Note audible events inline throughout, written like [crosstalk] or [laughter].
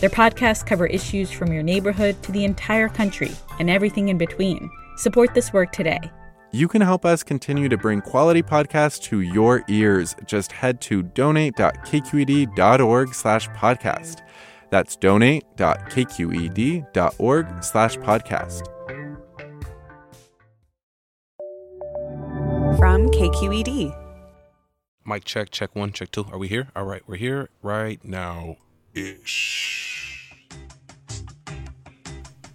Their podcasts cover issues from your neighborhood to the entire country and everything in between. Support this work today. You can help us continue to bring quality podcasts to your ears. Just head to donate.kqed.org slash podcast. That's donate.kqed.org slash podcast. from KQED. Mic check, check one, check two. Are we here? All right, we're here right now. Ish.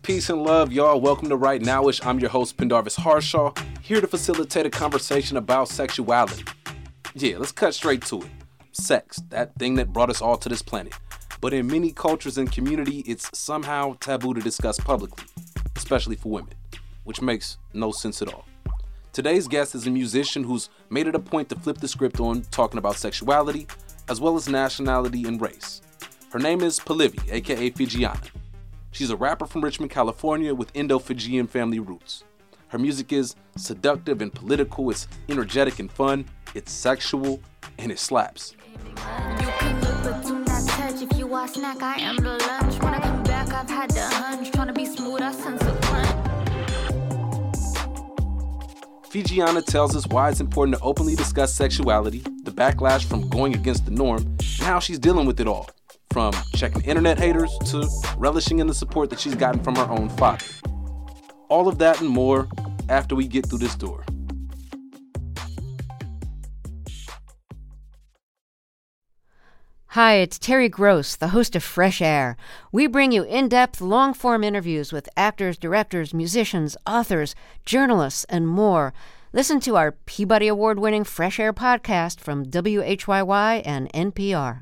Peace and love, y'all. Welcome to Right Nowish. I'm your host, Pendarvis Harshaw, here to facilitate a conversation about sexuality. Yeah, let's cut straight to it. Sex, that thing that brought us all to this planet. But in many cultures and community, it's somehow taboo to discuss publicly, especially for women, which makes no sense at all. Today's guest is a musician who's made it a point to flip the script on talking about sexuality, as well as nationality and race. Her name is Palivi, aka Fijiana. She's a rapper from Richmond, California with Indo Fijian family roots. Her music is seductive and political, it's energetic and fun, it's sexual, and it slaps. Fijiana tells us why it's important to openly discuss sexuality, the backlash from going against the norm, and how she's dealing with it all, from checking internet haters to relishing in the support that she's gotten from her own father. All of that and more after we get through this door. Hi, it's Terry Gross, the host of Fresh Air. We bring you in depth, long form interviews with actors, directors, musicians, authors, journalists, and more. Listen to our Peabody Award winning Fresh Air podcast from WHYY and NPR.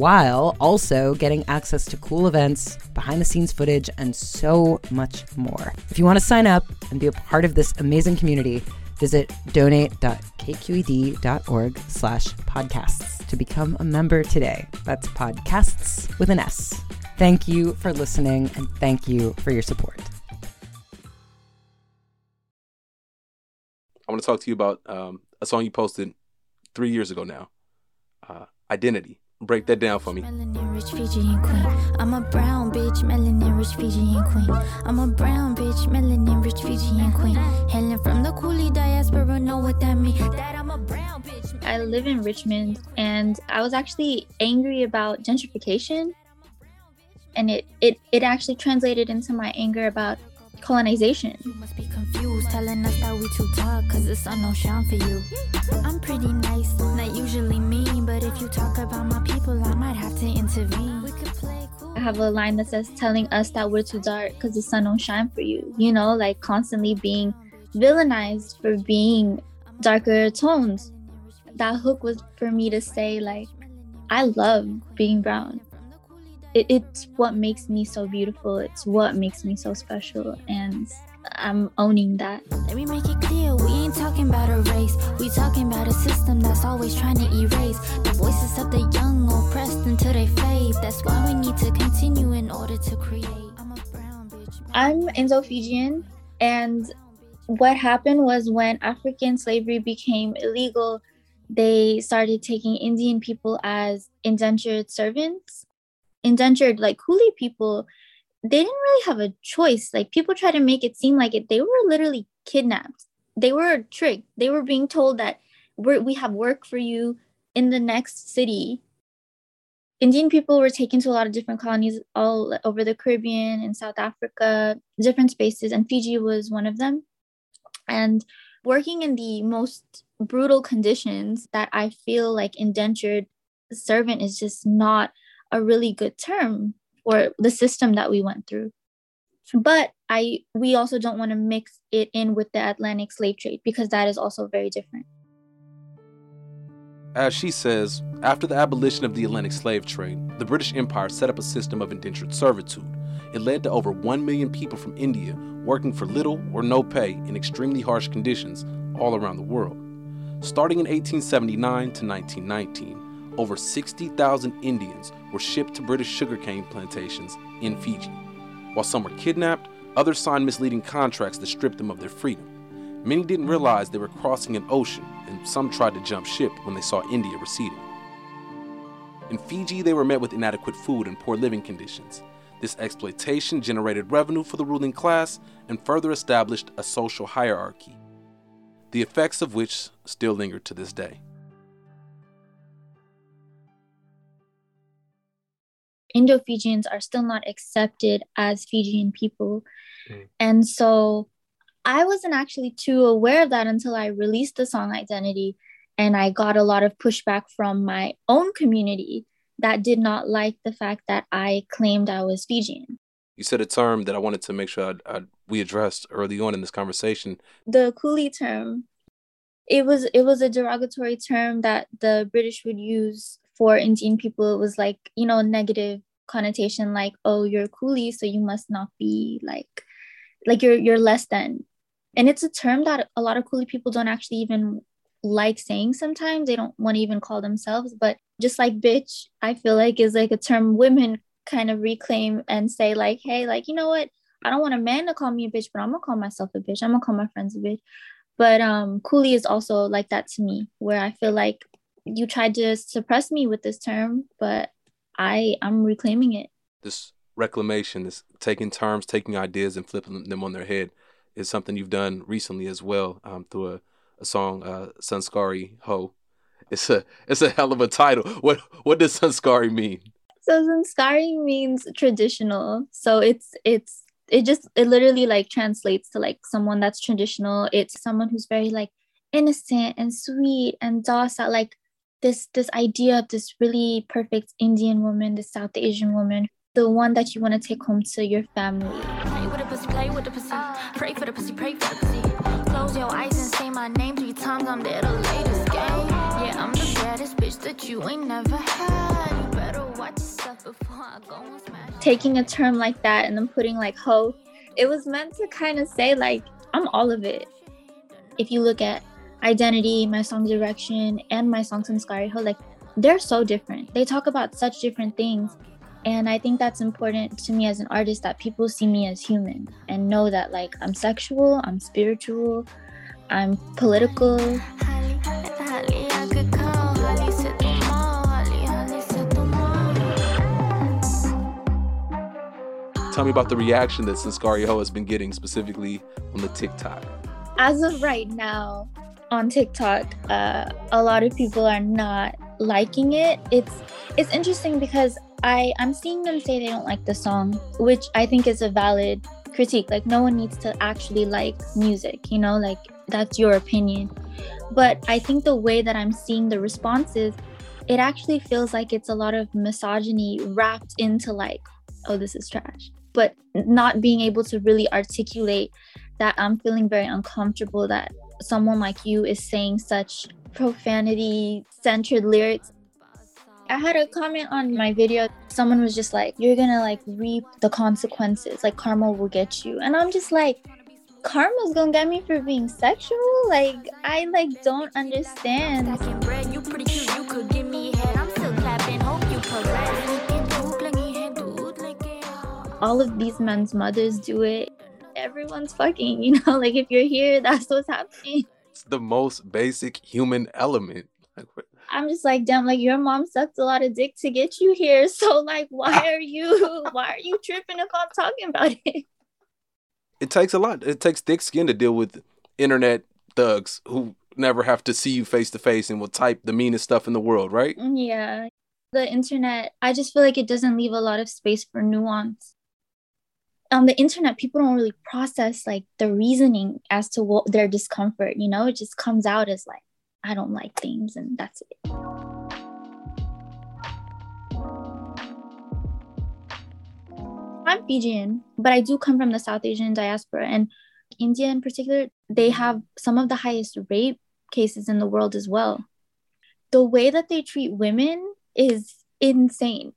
while also getting access to cool events, behind the scenes footage, and so much more. If you want to sign up and be a part of this amazing community, visit donate.kqed.org slash podcasts to become a member today. That's podcasts with an S. Thank you for listening and thank you for your support. I want to talk to you about um, a song you posted three years ago now, uh, Identity. Break that down for me. rich Fijian queen. I'm a brown bitch, melanin rich Fijian queen. I'm a brown bitch, melanin rich Fijian queen. Hailing from the coolie diaspora, know what that means. That I'm a brown bitch. I live in Richmond and I was actually angry about gentrification. And it, it, it actually translated into my anger about colonization. You must be confused, telling us that we too dark, cause the sun don't shine for you. I'm pretty nice, not usually mean, but if you talk about my people, I might have to intervene. We could play. I have a line that says telling us that we're too dark because the sun don't shine for you. You know, like constantly being villainized for being darker tones. That hook was for me to say like, I love being brown it, it's what makes me so beautiful. It's what makes me so special. And I'm owning that. Let me make it clear, we ain't talking about a race. We talking about a system that's always trying to erase the voices of the young oppressed until they fade. That's why we need to continue in order to create. I'm a brown bitch. I'm Indo-Fijian and what happened was when African slavery became illegal, they started taking Indian people as indentured servants indentured like coolie people they didn't really have a choice. Like people try to make it seem like it, they were literally kidnapped. They were tricked. They were being told that we're, we have work for you in the next city. Indian people were taken to a lot of different colonies all over the Caribbean and South Africa, different spaces, and Fiji was one of them. And working in the most brutal conditions that I feel like indentured servant is just not a really good term for the system that we went through. But I we also don't want to mix it in with the Atlantic slave trade because that is also very different. As she says, after the abolition of the Atlantic slave trade, the British Empire set up a system of indentured servitude. It led to over 1 million people from India working for little or no pay in extremely harsh conditions all around the world. Starting in 1879 to 1919, over 60,000 Indians were shipped to British sugarcane plantations in Fiji. While some were kidnapped, others signed misleading contracts that stripped them of their freedom. Many didn't realize they were crossing an ocean, and some tried to jump ship when they saw India receding. In Fiji, they were met with inadequate food and poor living conditions. This exploitation generated revenue for the ruling class and further established a social hierarchy, the effects of which still linger to this day. Indo Fijians are still not accepted as Fijian people. Mm. And so I wasn't actually too aware of that until I released the song Identity. And I got a lot of pushback from my own community that did not like the fact that I claimed I was Fijian. You said a term that I wanted to make sure I'd, I'd, we addressed early on in this conversation. The coolie term. It was it was a derogatory term that the British would use for Indian people. It was like you know negative connotation, like oh you're a coolie, so you must not be like like you're you're less than. And it's a term that a lot of coolie people don't actually even like saying sometimes. They don't want to even call themselves, but just like bitch, I feel like is like a term women kind of reclaim and say, like, hey, like, you know what? I don't want a man to call me a bitch, but I'm gonna call myself a bitch. I'm gonna call my friends a bitch. But um coolie is also like that to me, where I feel like you tried to suppress me with this term, but I I'm reclaiming it. This reclamation, this taking terms, taking ideas and flipping them on their head is something you've done recently as well um, through a, a song, uh, Sanskari Ho. It's a it's a hell of a title. What what does Sanskari mean? So Sanskari means traditional. So it's it's it just it literally like translates to like someone that's traditional. It's someone who's very like innocent and sweet and docile, like this this idea of this really perfect Indian woman, this South Asian woman, the one that you want to take home to your family. Play with the pussy, play with the pussy, pray for the pussy, pray for the pussy. Close your eyes and say my name three times. I'm there to game. Yeah, I'm the baddest bitch that you ain't never had. You better watch yourself before I go and smash. Taking a term like that and then putting like ho, it was meant to kind of say like I'm all of it. If you look at identity, my song direction, and my songs Sanskari Ho, like they're so different. They talk about such different things. And I think that's important to me as an artist that people see me as human and know that like I'm sexual, I'm spiritual, I'm political. Tell me about the reaction that Sanskari Ho has been getting specifically on the TikTok. As of right now, on TikTok, uh, a lot of people are not liking it. It's it's interesting because I I'm seeing them say they don't like the song, which I think is a valid critique. Like no one needs to actually like music, you know, like that's your opinion. But I think the way that I'm seeing the responses, it actually feels like it's a lot of misogyny wrapped into like, oh, this is trash. But not being able to really articulate that I'm feeling very uncomfortable that someone like you is saying such profanity centered lyrics I had a comment on my video. Someone was just like, You're gonna like reap the consequences, like karma will get you. And I'm just like, Karma's gonna get me for being sexual? Like, I like don't understand. All of these men's mothers do it. Everyone's fucking, you know, [laughs] like if you're here, that's what's happening. It's the most basic human element. I'm just like, damn, like your mom sucked a lot of dick to get you here. [laughs] So like why are you [laughs] why are you tripping if I'm talking about it? It takes a lot. It takes thick skin to deal with internet thugs who never have to see you face to face and will type the meanest stuff in the world, right? Mm, yeah. The internet, I just feel like it doesn't leave a lot of space for nuance. On the internet, people don't really process like the reasoning as to what their discomfort, you know, it just comes out as like, I don't like things and that's it. I'm Fijian, but I do come from the South Asian diaspora and India in particular, they have some of the highest rape cases in the world as well. The way that they treat women is insane.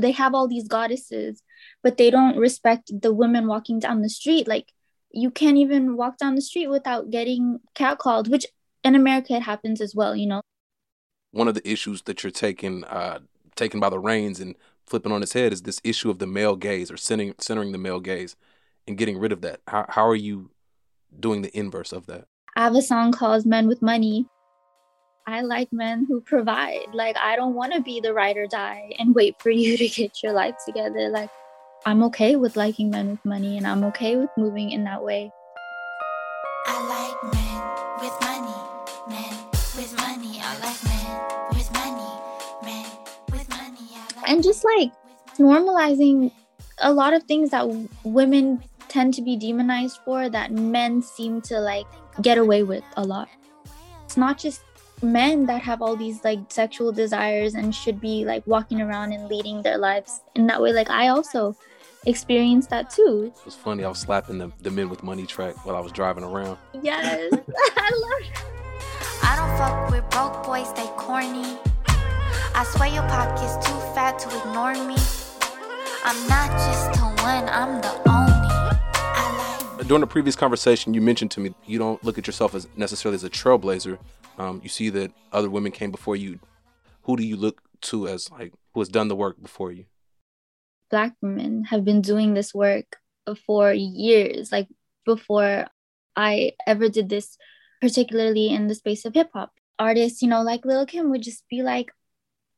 They have all these goddesses, but they don't respect the women walking down the street. Like you can't even walk down the street without getting catcalled, which in America it happens as well, you know. One of the issues that you're taking uh taken by the reins and flipping on its head is this issue of the male gaze or centering centering the male gaze and getting rid of that. How how are you doing the inverse of that? I have a song called Men with Money. I like men who provide. Like, I don't want to be the ride or die and wait for you to get your life together. Like, I'm okay with liking men with money and I'm okay with moving in that way. I like men with money, men with money. I like men with money, men with money. Like and just like normalizing a lot of things that women tend to be demonized for that men seem to like get away with a lot. It's not just men that have all these like sexual desires and should be like walking around and leading their lives in that way. Like I also experienced that too. It was funny. I was slapping the, the men with money track while I was driving around. Yes, [laughs] I love it. I don't fuck with broke boys, they corny. I swear your pocket's too fat to ignore me. I'm not just the one, I'm the only. During the previous conversation, you mentioned to me you don't look at yourself as necessarily as a trailblazer. Um, you see that other women came before you. Who do you look to as like who has done the work before you? Black women have been doing this work for years, like before I ever did this, particularly in the space of hip hop. Artists, you know, like Lil Kim would just be like,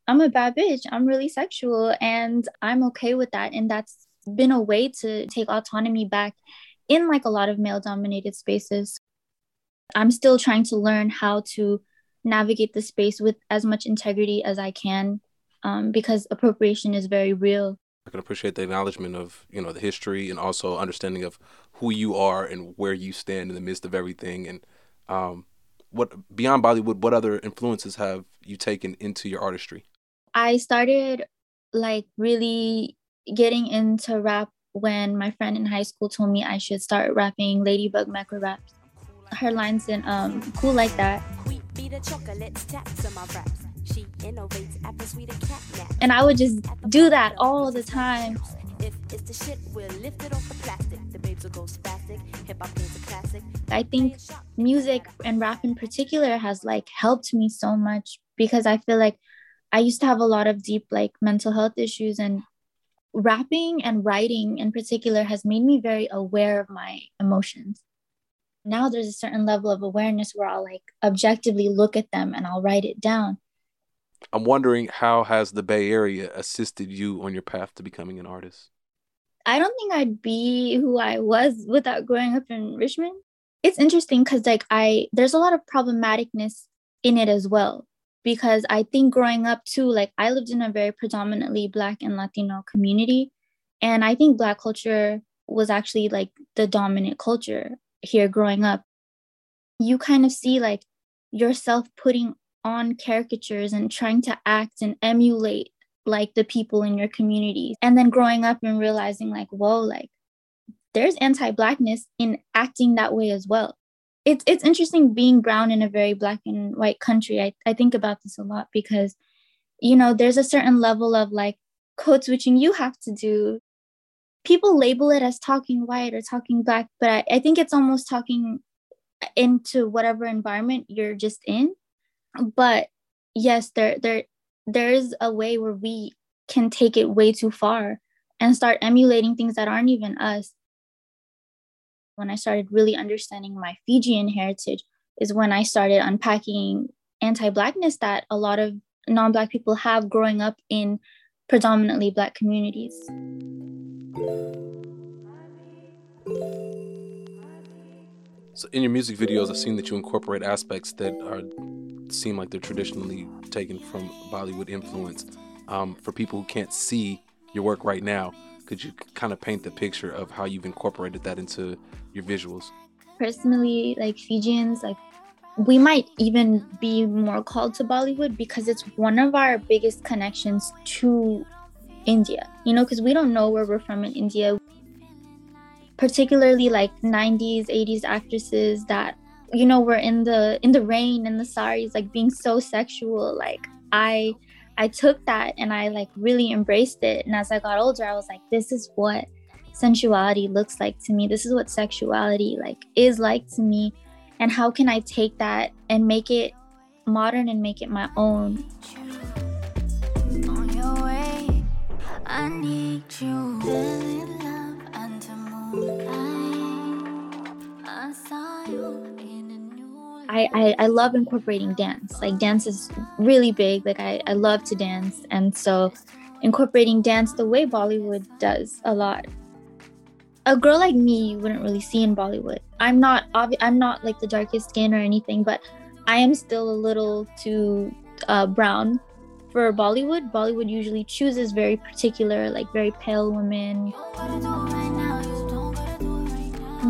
I'm a bad bitch. I'm really sexual and I'm okay with that. And that's been a way to take autonomy back in like a lot of male dominated spaces. I'm still trying to learn how to navigate the space with as much integrity as I can um, because appropriation is very real. I can appreciate the acknowledgement of you know the history and also understanding of who you are and where you stand in the midst of everything and um, what beyond Bollywood. What other influences have you taken into your artistry? I started like really getting into rap when my friend in high school told me I should start rapping Ladybug Mecca raps. Her lines in um Cool Like That. And I would just do that all the time. I think music and rap in particular has like helped me so much because I feel like I used to have a lot of deep like mental health issues and rapping and writing in particular has made me very aware of my emotions. Now there's a certain level of awareness where I'll like objectively look at them and I'll write it down. I'm wondering how has the Bay Area assisted you on your path to becoming an artist? I don't think I'd be who I was without growing up in Richmond. It's interesting because like I there's a lot of problematicness in it as well because I think growing up too, like I lived in a very predominantly Black and Latino community. And I think Black culture was actually like the dominant culture here growing up. You kind of see like yourself putting on caricatures and trying to act and emulate like the people in your community. And then growing up and realizing, like, whoa, like there's anti Blackness in acting that way as well it's it's interesting being brown in a very black and white country. I, I think about this a lot because, you know, there's a certain level of like code switching you have to do. People label it as talking white or talking black, but I, I think it's almost talking into whatever environment you're just in. But yes, there there there is a way where we can take it way too far and start emulating things that aren't even us when I started really understanding my Fijian heritage is when I started unpacking anti-blackness that a lot of non-black people have growing up in predominantly black communities. So in your music videos, I've seen that you incorporate aspects that are seem like they're traditionally taken from Bollywood influence. Um, for people who can't see your work right now, could you kind of paint the picture of how you've incorporated that into your visuals? Personally, like Fijians, like we might even be more called to Bollywood because it's one of our biggest connections to India. You know, because we don't know where we're from in India. Particularly like 90s, 80s actresses that you know were in the in the rain and the saris like being so sexual like I I took that and I like really embraced it. And as I got older, I was like, this is what sensuality looks like to me. This is what sexuality like is like to me. And how can I take that and make it modern and make it my own? I need you. I I, I, I love incorporating dance. Like dance is really big. Like I, I love to dance. And so incorporating dance the way Bollywood does a lot. A girl like me you wouldn't really see in Bollywood. I'm not obvi- I'm not like the darkest skin or anything, but I am still a little too uh, brown for Bollywood. Bollywood usually chooses very particular, like very pale women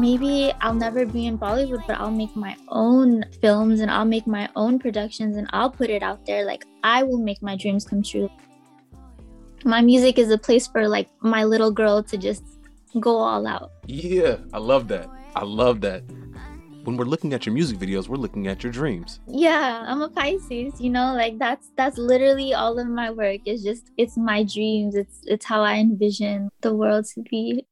maybe I'll never be in Bollywood, but I'll make my own films and I'll make my own productions and I'll put it out there. Like, I will make my dreams come true. My music is a place for like my little girl to just go all out. Yeah, I love that. I love that. When we're looking at your music videos, we're looking at your dreams. Yeah, I'm a Pisces, you know, like that's that's literally all of my work. It's just it's my dreams. It's it's how I envision the world to be.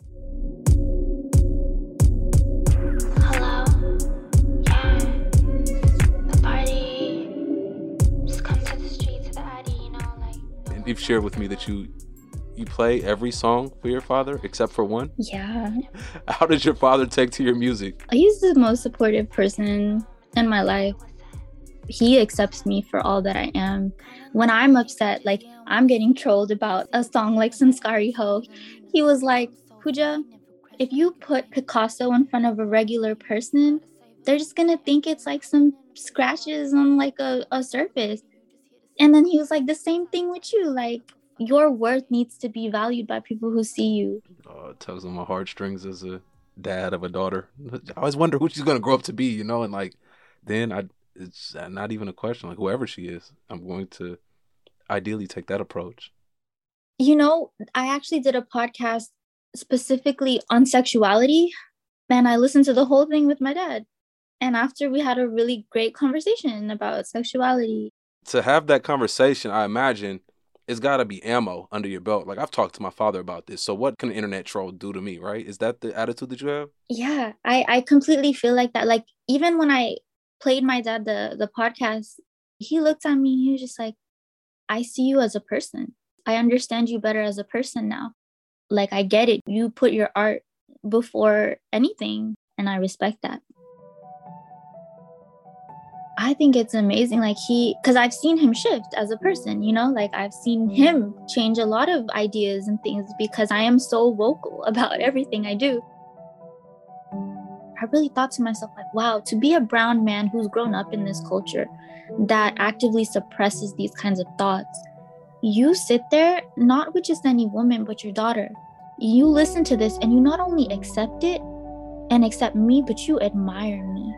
You've shared with me that you you play every song for your father except for one. Yeah. [laughs] How did your father take to your music? He's the most supportive person in my life. He accepts me for all that I am. When I'm upset, like I'm getting trolled about a song like Sanskari Ho, he was like, Pooja, if you put Picasso in front of a regular person, they're just gonna think it's like some scratches on like a, a surface and then he was like the same thing with you. Like your worth needs to be valued by people who see you. Oh it tugs on my heartstrings as a dad of a daughter. I always wonder who she's going to grow up to be you know? And like then i it's not even a question. Like whoever she is i'm going to ideally take that approach. You know i actually did a podcast specifically on sexuality and i listened to the whole thing with my dad. And after we had a really great conversation about sexuality to have that conversation, I imagine it's got to be ammo under your belt. Like I've talked to my father about this. So what can an internet troll do to me, right? Is that the attitude that you have? Yeah, I I completely feel like that. Like even when I played my dad the the podcast, he looked at me he was just like, "I see you as a person. I understand you better as a person now. Like I get it. You put your art before anything, and I respect that." I think it's amazing. Like he, because I've seen him shift as a person, you know, like I've seen mm-hmm. him change a lot of ideas and things because I am so vocal [laughs] about everything I do. I really thought to myself, like, wow, to be a brown man who's grown up in this culture that actively suppresses these kinds of thoughts, you sit there not with just any woman, but your daughter. You listen to this and you not only accept it and accept me, but you admire me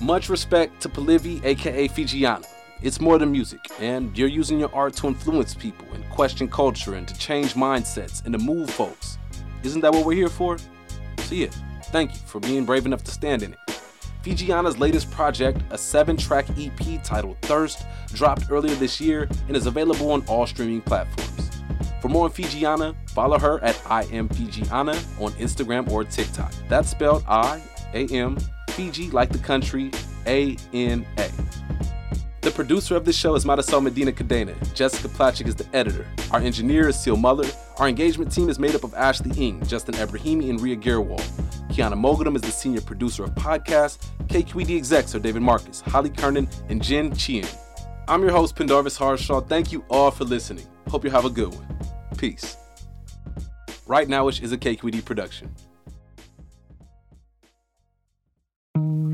Much respect to Palivi, aka Fijiana. It's more than music, and you're using your art to influence people and question culture and to change mindsets and to move folks. Isn't that what we're here for? So, yeah, thank you for being brave enough to stand in it. Fijiana's latest project, a seven track EP titled Thirst, dropped earlier this year and is available on all streaming platforms. For more on Fijiana, follow her at I am Fijiana on Instagram or TikTok. That's spelled I A M Fiji like the country, A N A. The producer of this show is Marisol Medina Cadena. Jessica Placzek is the editor. Our engineer is Seal Muller. Our engagement team is made up of Ashley Ing, Justin Ebrahimi, and Ria Girwald. Kyana Moghadam is the senior producer of podcasts. KQED execs are David Marcus, Holly Kernan, and Jen Chien. I'm your host, Pendarvis Harshaw. Thank you all for listening. Hope you have a good one. Peace. Right Nowish is a KQED production.